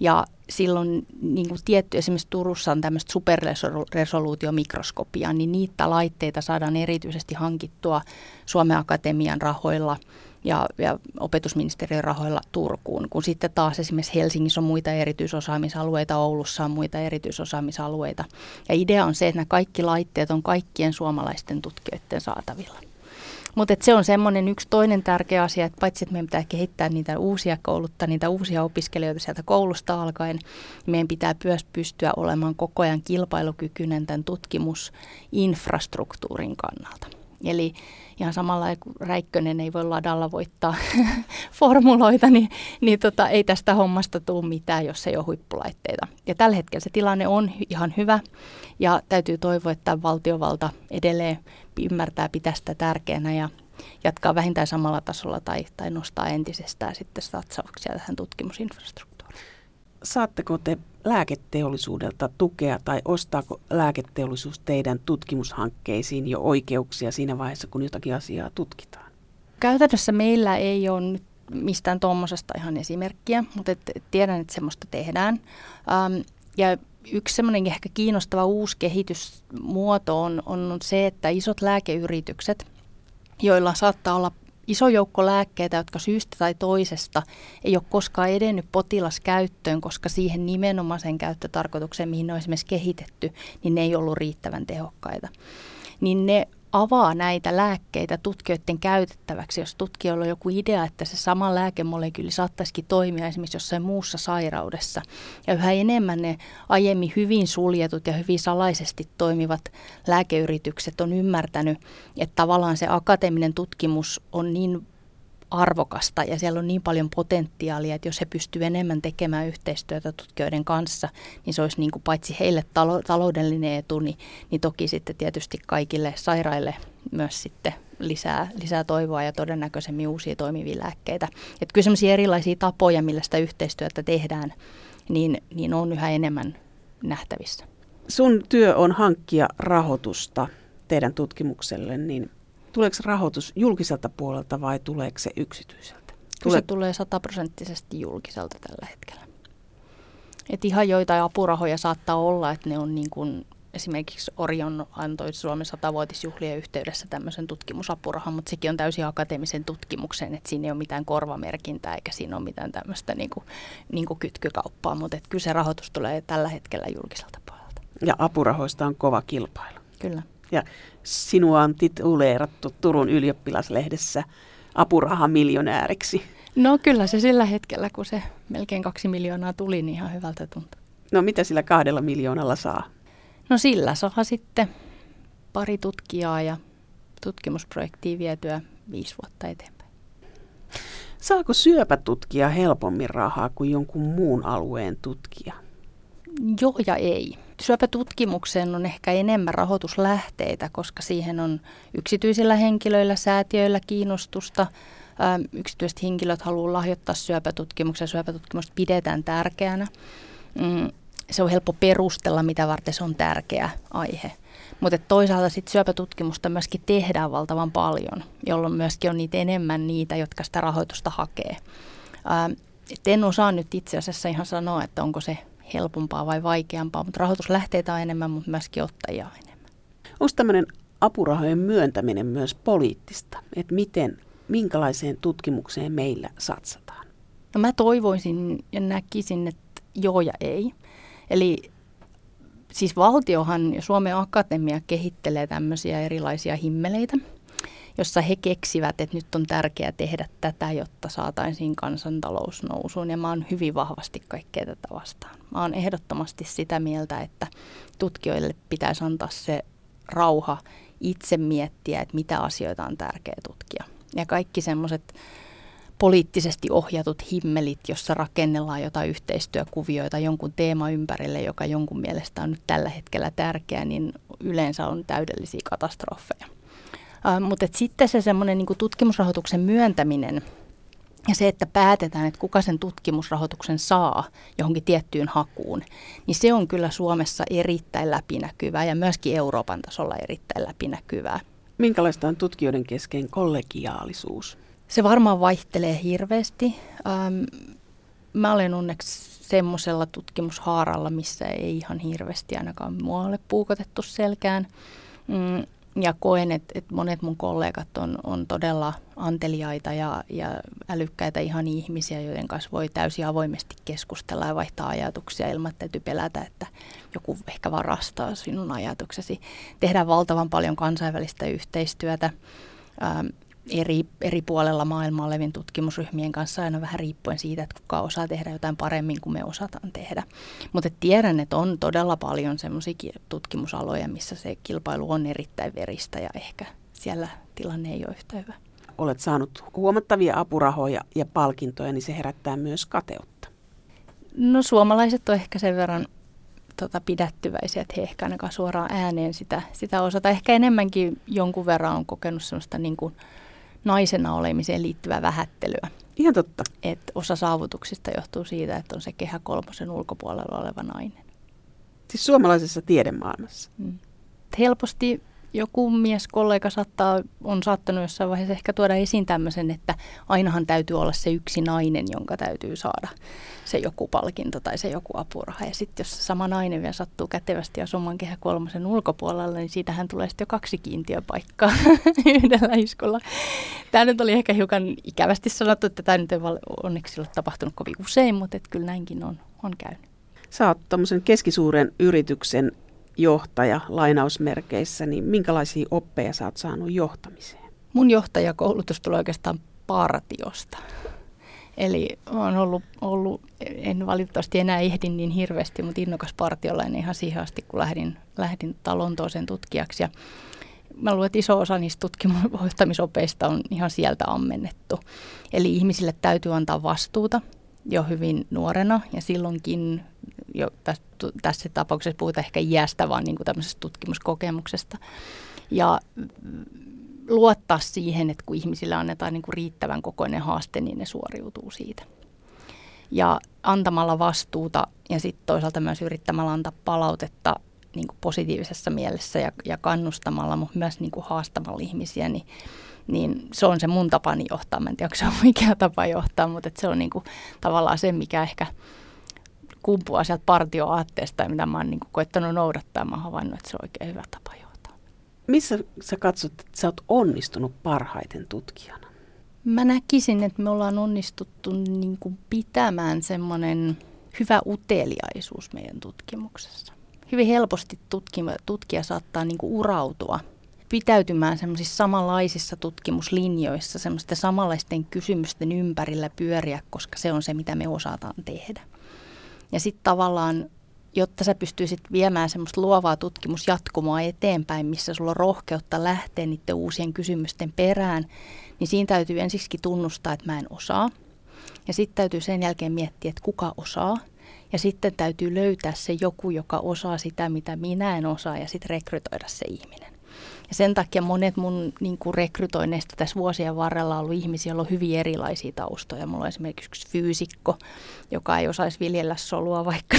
Ja silloin niin kuin tietty, esimerkiksi Turussa on tämmöistä superresoluutiomikroskopia, niin niitä laitteita saadaan erityisesti hankittua Suomen Akatemian rahoilla – ja, ja opetusministeriön rahoilla Turkuun, kun sitten taas esimerkiksi Helsingissä on muita erityisosaamisalueita, Oulussa on muita erityisosaamisalueita. Ja idea on se, että nämä kaikki laitteet on kaikkien suomalaisten tutkijoiden saatavilla. Mutta se on semmoinen yksi toinen tärkeä asia, että paitsi että meidän pitää kehittää niitä uusia kouluttaa, niitä uusia opiskelijoita sieltä koulusta alkaen, niin meidän pitää myös pystyä olemaan koko ajan kilpailukykyinen tämän tutkimusinfrastruktuurin kannalta. Eli ihan samalla kuin Räikkönen ei voi ladalla voittaa [LAUGHS] formuloita, niin, niin tota, ei tästä hommasta tule mitään, jos ei ole huippulaitteita. Ja tällä hetkellä se tilanne on ihan hyvä ja täytyy toivoa, että valtiovalta edelleen ymmärtää pitää sitä tärkeänä ja jatkaa vähintään samalla tasolla tai, tai nostaa entisestään sitten satsauksia tähän tutkimusinfrastruktuuriin. Saatteko te lääketeollisuudelta tukea tai ostaako lääketeollisuus teidän tutkimushankkeisiin jo oikeuksia siinä vaiheessa, kun jotakin asiaa tutkitaan? Käytännössä meillä ei ole nyt mistään tuommoisesta ihan esimerkkiä, mutta et, tiedän, että semmoista tehdään. Ähm, ja yksi semmoinen ehkä kiinnostava uusi kehitysmuoto on, on se, että isot lääkeyritykset, joilla saattaa olla iso joukko lääkkeitä, jotka syystä tai toisesta ei ole koskaan edennyt potilaskäyttöön, koska siihen nimenomaisen käyttötarkoitukseen, mihin ne on esimerkiksi kehitetty, niin ne ei ollut riittävän tehokkaita. Niin ne avaa näitä lääkkeitä tutkijoiden käytettäväksi, jos tutkijoilla on joku idea, että se sama lääkemolekyyli saattaisikin toimia esimerkiksi jossain muussa sairaudessa. Ja yhä enemmän ne aiemmin hyvin suljetut ja hyvin salaisesti toimivat lääkeyritykset on ymmärtänyt, että tavallaan se akateeminen tutkimus on niin arvokasta ja siellä on niin paljon potentiaalia, että jos he pystyvät enemmän tekemään yhteistyötä tutkijoiden kanssa, niin se olisi niin kuin paitsi heille talo- taloudellinen etu, niin, niin toki sitten tietysti kaikille sairaille myös sitten lisää, lisää toivoa ja todennäköisemmin uusia toimivia lääkkeitä. Että kyllä sellaisia erilaisia tapoja, millä sitä yhteistyötä tehdään, niin, niin on yhä enemmän nähtävissä. Sun työ on hankkia rahoitusta teidän tutkimukselle, niin Tuleeko rahoitus julkiselta puolelta vai tuleeko se yksityiseltä? Tule- se tulee sataprosenttisesti julkiselta tällä hetkellä. Et ihan joitain apurahoja saattaa olla, että ne on niin kuin esimerkiksi Orion antoi Suomen satavuotisjuhlien yhteydessä tämmöisen tutkimusapurahan, mutta sekin on täysin akateemisen tutkimuksen, että siinä ei ole mitään korvamerkintää eikä siinä ole mitään tämmöistä niin kuin, niin kuin kytkykauppaa, mutta että kyllä se rahoitus tulee tällä hetkellä julkiselta puolelta. Ja apurahoista on kova kilpailu. Kyllä. Ja sinua on tituleerattu Turun ylioppilaslehdessä apurahamiljonääriksi. No kyllä se sillä hetkellä, kun se melkein kaksi miljoonaa tuli, niin ihan hyvältä tuntui. No mitä sillä kahdella miljoonalla saa? No sillä saa sitten pari tutkijaa ja tutkimusprojektia vietyä viisi vuotta eteenpäin. Saako syöpätutkija helpommin rahaa kuin jonkun muun alueen tutkija? Joo ja ei. Syöpätutkimukseen on ehkä enemmän rahoituslähteitä, koska siihen on yksityisillä henkilöillä, säätiöillä kiinnostusta. Yksityiset henkilöt haluavat lahjoittaa syöpätutkimuksen. Syöpätutkimusta pidetään tärkeänä. Mm, se on helppo perustella, mitä varten se on tärkeä aihe. Mutta toisaalta sit syöpätutkimusta myöskin tehdään valtavan paljon, jolloin myöskin on niitä enemmän niitä, jotka sitä rahoitusta hakee. Et en osaa nyt itse asiassa ihan sanoa, että onko se helpompaa vai vaikeampaa, mutta rahoituslähteitä on enemmän, mutta myöskin ottajia on enemmän. Onko tämmöinen apurahojen myöntäminen myös poliittista? Että miten, minkälaiseen tutkimukseen meillä satsataan? No mä toivoisin ja näkisin, että joo ja ei. Eli siis valtiohan ja Suomen Akatemia kehittelee tämmöisiä erilaisia himmeleitä, jossa he keksivät, että nyt on tärkeää tehdä tätä, jotta saataisiin kansantalous nousuun. Ja mä oon hyvin vahvasti kaikkea tätä vastaan. Mä oon ehdottomasti sitä mieltä, että tutkijoille pitäisi antaa se rauha itse miettiä, että mitä asioita on tärkeää tutkia. Ja kaikki semmoiset poliittisesti ohjatut himmelit, jossa rakennellaan jotain yhteistyökuvioita jonkun teema ympärille, joka jonkun mielestä on nyt tällä hetkellä tärkeä, niin yleensä on täydellisiä katastrofeja. Uh, mutta sitten se semmoinen niin tutkimusrahoituksen myöntäminen ja se, että päätetään, että kuka sen tutkimusrahoituksen saa johonkin tiettyyn hakuun, niin se on kyllä Suomessa erittäin läpinäkyvää ja myöskin Euroopan tasolla erittäin läpinäkyvää. Minkälaista on tutkijoiden kesken kollegiaalisuus? Se varmaan vaihtelee hirveästi. Ähm, mä olen onneksi semmoisella tutkimushaaralla, missä ei ihan hirveästi ainakaan mua ole puukotettu selkään. Mm, ja koen, että, että monet mun kollegat on, on todella anteliaita ja, ja älykkäitä ihan ihmisiä, joiden kanssa voi täysin avoimesti keskustella ja vaihtaa ajatuksia ilman, että täytyy pelätä, että joku ehkä varastaa sinun ajatuksesi. Tehdään valtavan paljon kansainvälistä yhteistyötä. Ähm, eri, eri puolella maailmaa olevien tutkimusryhmien kanssa aina vähän riippuen siitä, että kuka osaa tehdä jotain paremmin kuin me osataan tehdä. Mutta tiedän, että on todella paljon semmoisia tutkimusaloja, missä se kilpailu on erittäin veristä ja ehkä siellä tilanne ei ole yhtä hyvä. Olet saanut huomattavia apurahoja ja palkintoja, niin se herättää myös kateutta. No suomalaiset on ehkä sen verran tota, pidättyväisiä, että he ehkä ainakaan suoraan ääneen sitä, sitä osata. Ehkä enemmänkin jonkun verran on kokenut sellaista niin kuin, naisena olemiseen liittyvää vähättelyä. Ihan totta. Et osa saavutuksista johtuu siitä, että on se kehä kolmosen ulkopuolella oleva nainen. Siis suomalaisessa tiedemaailmassa. Mm. Helposti joku mies, kollega saattaa, on saattanut jossain vaiheessa ehkä tuoda esiin tämmöisen, että ainahan täytyy olla se yksi nainen, jonka täytyy saada se joku palkinto tai se joku apuraha. Ja sitten jos sama nainen vielä sattuu kätevästi asumaan kehä kolmosen ulkopuolella, niin siitähän tulee sitten jo kaksi kiintiöpaikkaa [LAUGHS] yhdellä iskulla. Tämä nyt oli ehkä hiukan ikävästi sanottu, että tämä nyt ei onneksi ole tapahtunut kovin usein, mutta kyllä näinkin on, on käynyt. Sä oot keskisuuren yrityksen johtaja lainausmerkeissä, niin minkälaisia oppeja sä oot saanut johtamiseen? Mun johtajakoulutus tulee oikeastaan partiosta. Eli olen ollut, ollut, en valitettavasti enää ehdi niin hirveästi, mutta innokas partiolainen ihan siihen asti, kun lähdin, lähdin Lontooseen tutkijaksi. Ja mä luulen, että iso osa niistä tutkimusopeista on ihan sieltä ammennettu. Eli ihmisille täytyy antaa vastuuta jo hyvin nuorena ja silloinkin jo tässä, tässä tapauksessa puhutaan ehkä iästä, vaan niin kuin tämmöisestä tutkimuskokemuksesta. Ja luottaa siihen, että kun ihmisille annetaan niin kuin riittävän kokoinen haaste, niin ne suoriutuu siitä. Ja antamalla vastuuta ja sitten toisaalta myös yrittämällä antaa palautetta niin kuin positiivisessa mielessä ja, ja kannustamalla, mutta myös niin kuin haastamalla ihmisiä, niin, niin se on se mun tapani johtaa. Mä en tiedä, onko se on mikä tapa johtaa, mutta se on niin kuin tavallaan se, mikä ehkä kumpuaa sieltä partioaatteesta, mitä mä oon niin koettanut noudattaa. Mä oon havainnut, että se on oikein hyvä tapa johtaa. Missä sä katsot, että sä oot onnistunut parhaiten tutkijana? Mä näkisin, että me ollaan onnistuttu niin kuin pitämään semmoinen hyvä uteliaisuus meidän tutkimuksessa. Hyvin helposti tutkima, tutkija saattaa niin kuin urautua pitäytymään semmoisissa samanlaisissa tutkimuslinjoissa, semmoisten samanlaisten kysymysten ympärillä pyöriä, koska se on se, mitä me osataan tehdä. Ja sitten tavallaan, jotta sä pystyisit viemään semmoista luovaa tutkimusjatkumoa eteenpäin, missä sulla on rohkeutta lähteä niiden uusien kysymysten perään, niin siinä täytyy ensiksi tunnustaa, että mä en osaa. Ja sitten täytyy sen jälkeen miettiä, että kuka osaa. Ja sitten täytyy löytää se joku, joka osaa sitä, mitä minä en osaa, ja sitten rekrytoida se ihminen. Ja sen takia monet mun niin kuin rekrytoinneista tässä vuosien varrella on ollut ihmisiä, joilla on hyvin erilaisia taustoja. Mulla on esimerkiksi yksi fyysikko, joka ei osaisi viljellä solua, vaikka,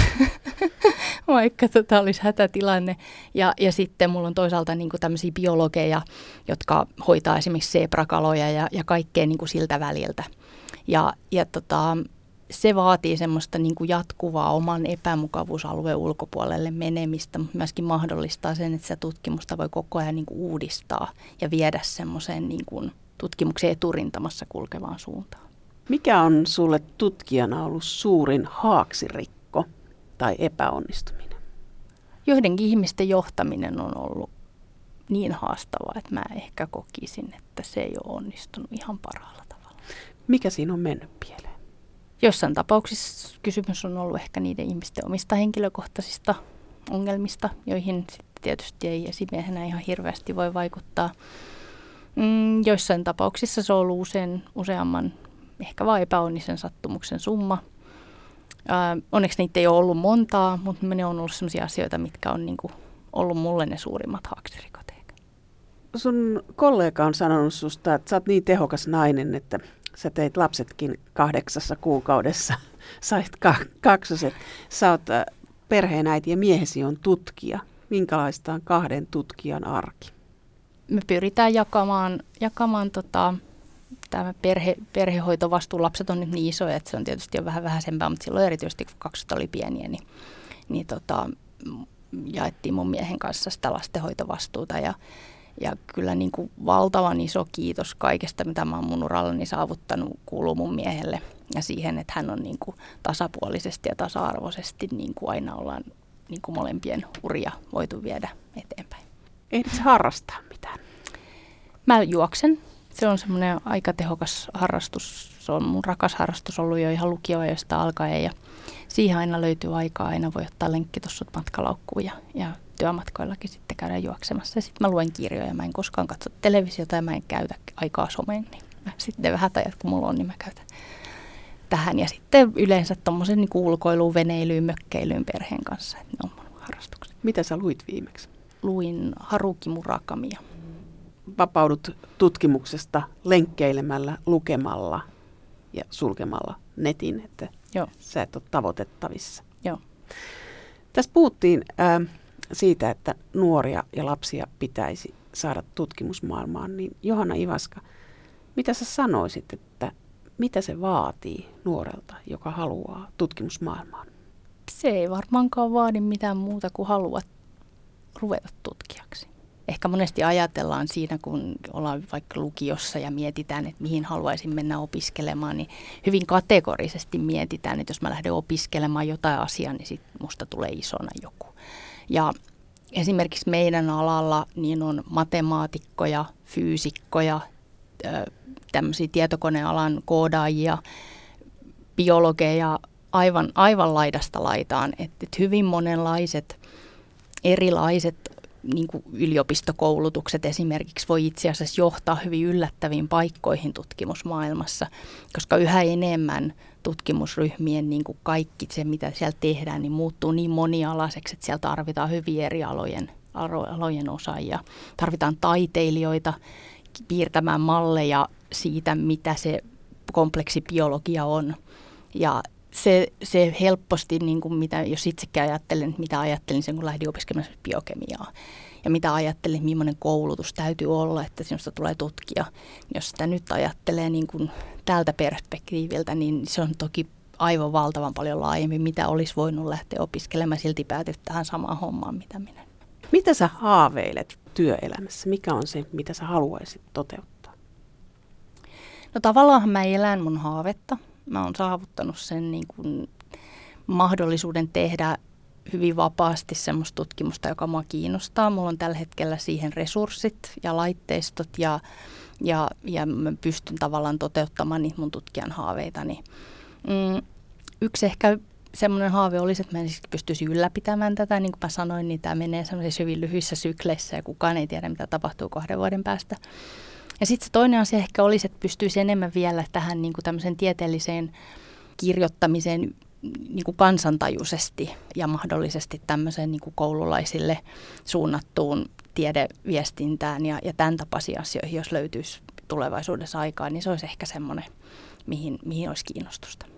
[LAUGHS] vaikka tota olisi hätätilanne. Ja, ja sitten mulla on toisaalta niin kuin tämmöisiä biologeja, jotka hoitaa esimerkiksi sebrakaloja ja, ja kaikkea niin kuin siltä väliltä. Ja, ja tota, se vaatii semmoista niin kuin jatkuvaa oman epämukavuusalueen ulkopuolelle menemistä, mutta myöskin mahdollistaa sen, että se tutkimusta voi koko ajan niin kuin uudistaa ja viedä semmoiseen niin kuin tutkimuksen eturintamassa kulkevaan suuntaan. Mikä on sulle tutkijana ollut suurin haaksirikko tai epäonnistuminen? Joidenkin ihmisten johtaminen on ollut niin haastavaa, että mä ehkä kokisin, että se ei ole onnistunut ihan parhaalla tavalla. Mikä siinä on mennyt pieleen? Jossain tapauksissa kysymys on ollut ehkä niiden ihmisten omista henkilökohtaisista ongelmista, joihin sitten tietysti ei esimiehenä ihan hirveästi voi vaikuttaa. Mm, joissain tapauksissa se on ollut usein, useamman ehkä vain epäonnisen sattumuksen summa. Ää, onneksi niitä ei ole ollut montaa, mutta ne on ollut sellaisia asioita, mitkä on niinku ollut mulle ne suurimmat haaksirikot. Sun kollega on sanonut susta, että sä oot niin tehokas nainen, että sä teit lapsetkin kahdeksassa kuukaudessa, [LAUGHS] sait ka- kaksoset. Sä oot perheenäiti ja miehesi on tutkija. Minkälaista on kahden tutkijan arki? Me pyritään jakamaan, jakamaan tota, tämä perhe, perhehoitovastuu. Lapset on nyt niin isoja, että se on tietysti jo vähän vähäisempää, mutta silloin erityisesti kun kakset oli pieniä, niin, niin tota, jaettiin mun miehen kanssa sitä lastenhoitovastuuta ja, ja kyllä niin kuin valtavan iso kiitos kaikesta, mitä mä oon mun urallani saavuttanut, kuuluu mun miehelle ja siihen, että hän on niin kuin tasapuolisesti ja tasa-arvoisesti niin kuin aina ollaan niin kuin molempien uria voitu viedä eteenpäin. Ehdit harrastaa mitään? Mä juoksen. Se on semmoinen aika tehokas harrastus. Se on mun rakas harrastus ollut jo ihan lukioajoista alkaen ja siihen aina löytyy aikaa. Aina voi ottaa lenkkitossut matkalaukkuun ja, ja työmatkoillakin sitten käydä juoksemassa. Sitten mä luen kirjoja. Mä en koskaan katso televisiota ja mä en käytä aikaa someen. Niin mä sitten vähän ajat, kun mulla on, niin mä käytän tähän. Ja sitten yleensä tuommoisen niin ulkoiluun, veneilyyn, mökkeilyyn perheen kanssa. Että ne on mun harrastukset. Mitä sä luit viimeksi? Luin Haruki Murakamia. Vapaudut tutkimuksesta lenkkeilemällä, lukemalla ja sulkemalla netin, että Joo. sä et ole tavoitettavissa. Joo. Tässä puhuttiin äh, siitä, että nuoria ja lapsia pitäisi saada tutkimusmaailmaan, niin Johanna Ivaska, mitä sä sanoisit, että mitä se vaatii nuorelta, joka haluaa tutkimusmaailmaan? Se ei varmaankaan vaadi mitään muuta kuin haluat ruveta tutkijaksi. Ehkä monesti ajatellaan siinä, kun ollaan vaikka lukiossa ja mietitään, että mihin haluaisin mennä opiskelemaan, niin hyvin kategorisesti mietitään, että jos mä lähden opiskelemaan jotain asiaa, niin sitten musta tulee isona joku. Ja esimerkiksi meidän alalla niin on matemaatikkoja, fyysikkoja, tämmöisiä tietokonealan koodaajia, biologeja, aivan, aivan laidasta laitaan. Että et hyvin monenlaiset erilaiset niin kuin yliopistokoulutukset esimerkiksi voi itse asiassa johtaa hyvin yllättäviin paikkoihin tutkimusmaailmassa, koska yhä enemmän tutkimusryhmien niin kuin kaikki se, mitä siellä tehdään, niin muuttuu niin monialaiseksi, että siellä tarvitaan hyvin eri alojen, alojen osaajia. Tarvitaan taiteilijoita piirtämään malleja siitä, mitä se kompleksi biologia on. Ja se, se helposti, niin kuin mitä, jos itsekin ajattelen, mitä ajattelin sen, kun lähdin opiskelemaan biokemiaa, ja mitä ajattelin, millainen koulutus täytyy olla, että sinusta tulee tutkija. Jos sitä nyt ajattelee niin kuin tältä perspektiiviltä, niin se on toki aivan valtavan paljon laajemmin, mitä olisi voinut lähteä opiskelemaan, silti päätyä tähän samaan hommaan, mitä minä. Mitä sä haaveilet työelämässä? Mikä on se, mitä sä haluaisit toteuttaa? No tavallaan mä elän mun haavetta. Mä oon saavuttanut sen niin kuin mahdollisuuden tehdä hyvin vapaasti semmoista tutkimusta, joka mua kiinnostaa. Mulla on tällä hetkellä siihen resurssit ja laitteistot ja, ja, ja mä pystyn tavallaan toteuttamaan niitä mun tutkijan haaveitani. Mm, yksi ehkä semmoinen haave olisi, että mä en siis pystyisi ylläpitämään tätä. Niin kuin mä sanoin, niin tämä menee semmoisissa hyvin lyhyissä sykleissä ja kukaan ei tiedä, mitä tapahtuu kahden vuoden päästä. Ja sitten se toinen asia ehkä olisi, että pystyisi enemmän vielä tähän niin kuin tämmöiseen tieteelliseen kirjoittamiseen niin kuin kansantajuisesti ja mahdollisesti tämmöiseen niin kuin koululaisille suunnattuun tiedeviestintään ja, ja tämän tapaisiin asioihin, jos löytyisi tulevaisuudessa aikaa, niin se olisi ehkä semmoinen, mihin, mihin olisi kiinnostusta.